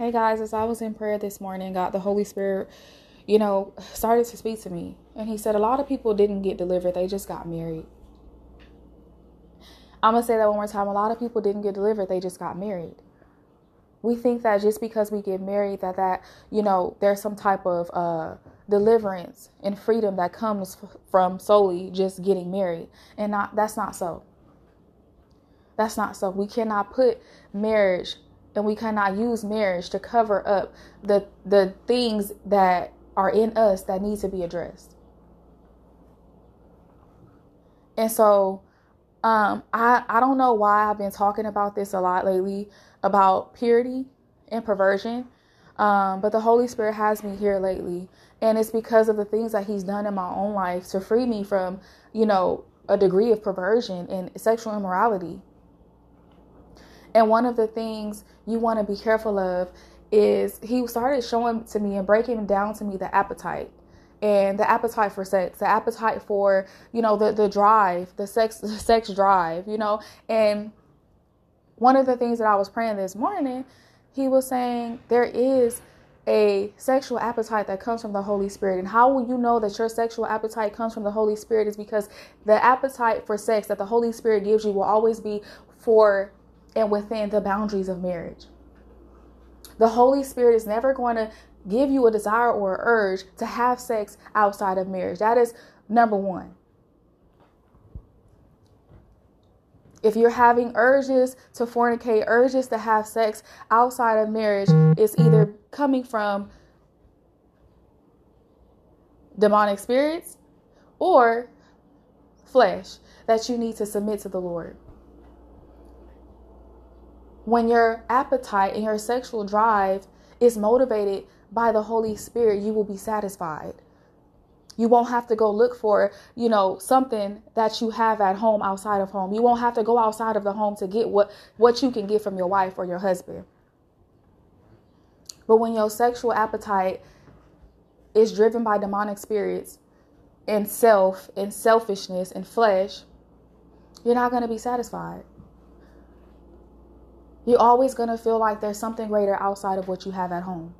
Hey guys, as I was in prayer this morning, God, the Holy Spirit, you know, started to speak to me. And He said, A lot of people didn't get delivered, they just got married. I'm going to say that one more time. A lot of people didn't get delivered, they just got married. We think that just because we get married, that that, you know, there's some type of uh, deliverance and freedom that comes from solely just getting married. And not that's not so. That's not so. We cannot put marriage and we cannot use marriage to cover up the the things that are in us that need to be addressed. And so um I I don't know why I've been talking about this a lot lately about purity and perversion. Um, but the Holy Spirit has me here lately. And it's because of the things that He's done in my own life to free me from, you know, a degree of perversion and sexual immorality. And one of the things you want to be careful of is he started showing to me and breaking down to me the appetite and the appetite for sex, the appetite for, you know, the, the drive, the sex, the sex drive, you know. And one of the things that I was praying this morning, he was saying there is a sexual appetite that comes from the Holy Spirit. And how will you know that your sexual appetite comes from the Holy Spirit is because the appetite for sex that the Holy Spirit gives you will always be for and within the boundaries of marriage. The Holy Spirit is never going to give you a desire or an urge to have sex outside of marriage. That is number one. If you're having urges to fornicate, urges to have sex outside of marriage, it's either coming from demonic spirits or flesh that you need to submit to the Lord when your appetite and your sexual drive is motivated by the Holy Spirit, you will be satisfied. You won't have to go look for, you know, something that you have at home outside of home. You won't have to go outside of the home to get what what you can get from your wife or your husband. But when your sexual appetite is driven by demonic spirits and self and selfishness and flesh, you're not going to be satisfied. You're always going to feel like there's something greater outside of what you have at home.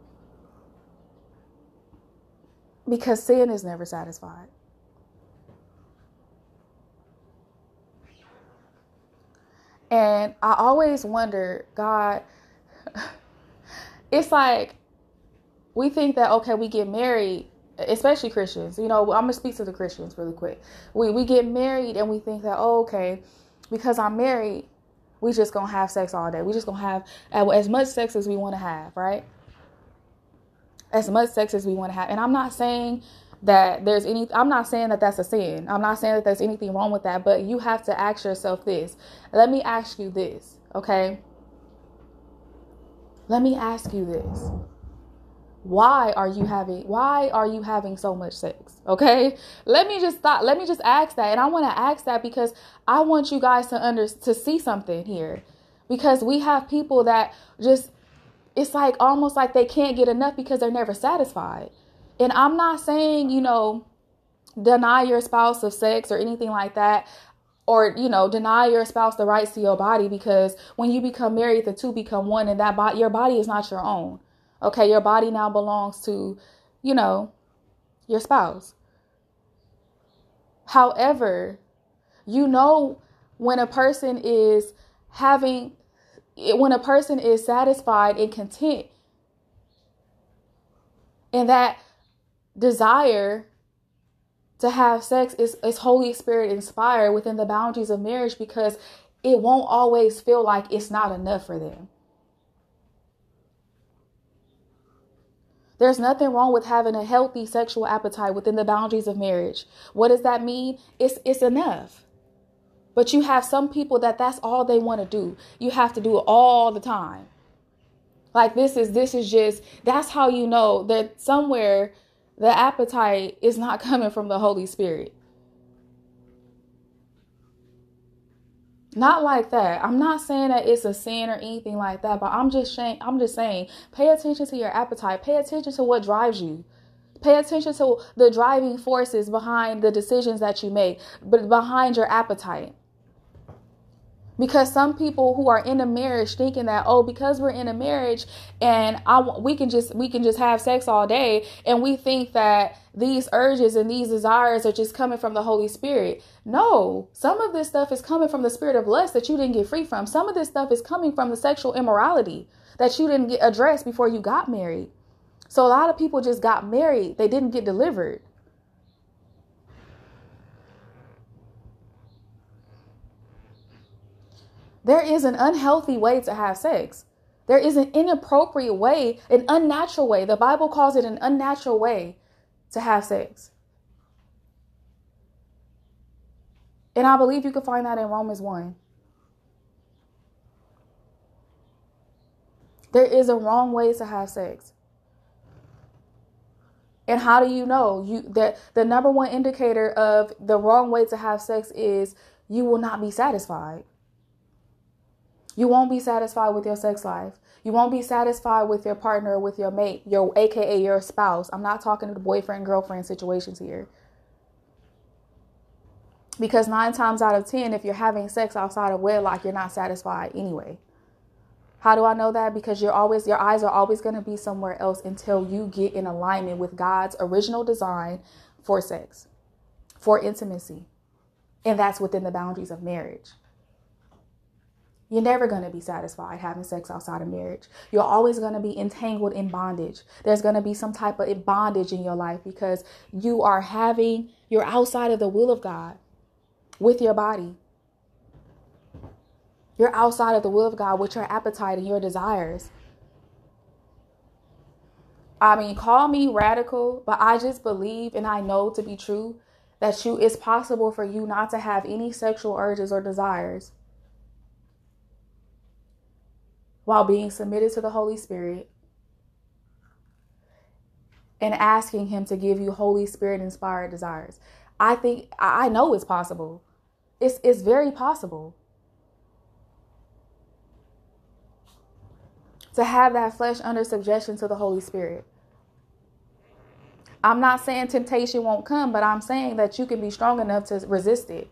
Because sin is never satisfied. And I always wonder, God, it's like we think that, okay, we get married, especially Christians. You know, I'm going to speak to the Christians really quick. We, we get married and we think that, oh, okay, because I'm married, we just gonna have sex all day. We just gonna have uh, as much sex as we want to have, right? As much sex as we want to have. And I'm not saying that there's any I'm not saying that that's a sin. I'm not saying that there's anything wrong with that, but you have to ask yourself this. Let me ask you this, okay? Let me ask you this why are you having why are you having so much sex? Okay? Let me just stop let me just ask that. And i want to ask that because i want you guys to under to see something here. Because we have people that just it's like almost like they can't get enough because they're never satisfied. And i'm not saying you know deny your spouse of sex or anything like that or you know deny your spouse the rights to your body because when you become married the two become one and that body your body is not your own Okay, your body now belongs to, you know, your spouse. However, you know when a person is having when a person is satisfied and content and that desire to have sex is, is Holy Spirit inspired within the boundaries of marriage because it won't always feel like it's not enough for them. There's nothing wrong with having a healthy sexual appetite within the boundaries of marriage. What does that mean? It's it's enough. But you have some people that that's all they want to do. You have to do it all the time. Like this is this is just that's how you know that somewhere the appetite is not coming from the Holy Spirit. Not like that. I'm not saying that it's a sin or anything like that, but I'm just saying I'm just saying pay attention to your appetite. Pay attention to what drives you. Pay attention to the driving forces behind the decisions that you make, but behind your appetite. Because some people who are in a marriage thinking that oh because we're in a marriage and I we can just we can just have sex all day and we think that these urges and these desires are just coming from the Holy Spirit. No, some of this stuff is coming from the spirit of lust that you didn't get free from. Some of this stuff is coming from the sexual immorality that you didn't get addressed before you got married. So a lot of people just got married, they didn't get delivered. There is an unhealthy way to have sex. There is an inappropriate way, an unnatural way. The Bible calls it an unnatural way to have sex. And I believe you can find that in Romans 1. There is a wrong way to have sex. And how do you know? You that the number one indicator of the wrong way to have sex is you will not be satisfied. You won't be satisfied with your sex life. You won't be satisfied with your partner, with your mate, your AKA your spouse. I'm not talking to the boyfriend girlfriend situations here. Because nine times out of 10, if you're having sex outside of wedlock, you're not satisfied anyway. How do I know that? Because you're always, your eyes are always going to be somewhere else until you get in alignment with God's original design for sex, for intimacy. And that's within the boundaries of marriage. You're never going to be satisfied having sex outside of marriage. You're always going to be entangled in bondage. There's going to be some type of bondage in your life because you are having, you're outside of the will of God with your body. You're outside of the will of God with your appetite and your desires. I mean, call me radical, but I just believe and I know to be true that you it's possible for you not to have any sexual urges or desires while being submitted to the Holy Spirit and asking Him to give you Holy Spirit inspired desires. I think, I know it's possible. It's, it's very possible. To have that flesh under subjection to the Holy Spirit. I'm not saying temptation won't come, but I'm saying that you can be strong enough to resist it.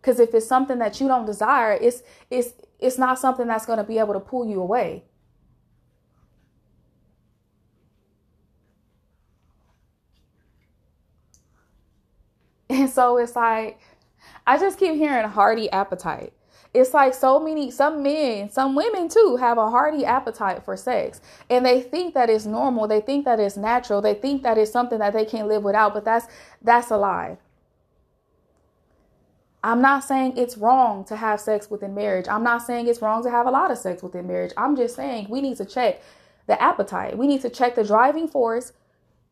Because if it's something that you don't desire, it's it's it's not something that's going to be able to pull you away. And so it's like, I just keep hearing hearty appetite. It's like so many, some men, some women too have a hearty appetite for sex. And they think that it's normal. They think that it's natural. They think that it's something that they can't live without. But that's that's a lie. I'm not saying it's wrong to have sex within marriage. I'm not saying it's wrong to have a lot of sex within marriage. I'm just saying we need to check the appetite. We need to check the driving force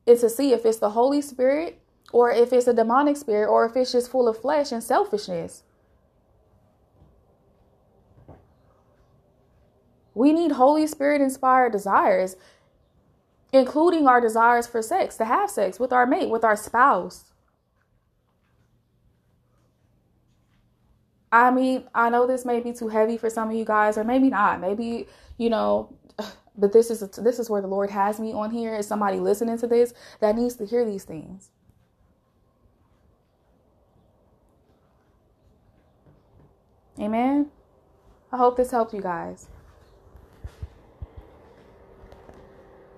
and to see if it's the Holy Spirit or if it's a demonic spirit or if it's just full of flesh and selfishness. We need Holy Spirit inspired desires, including our desires for sex, to have sex with our mate, with our spouse. I mean, I know this may be too heavy for some of you guys, or maybe not. Maybe, you know, but this is this is where the Lord has me on here. Is somebody listening to this that needs to hear these things? Amen. I hope this helped you guys.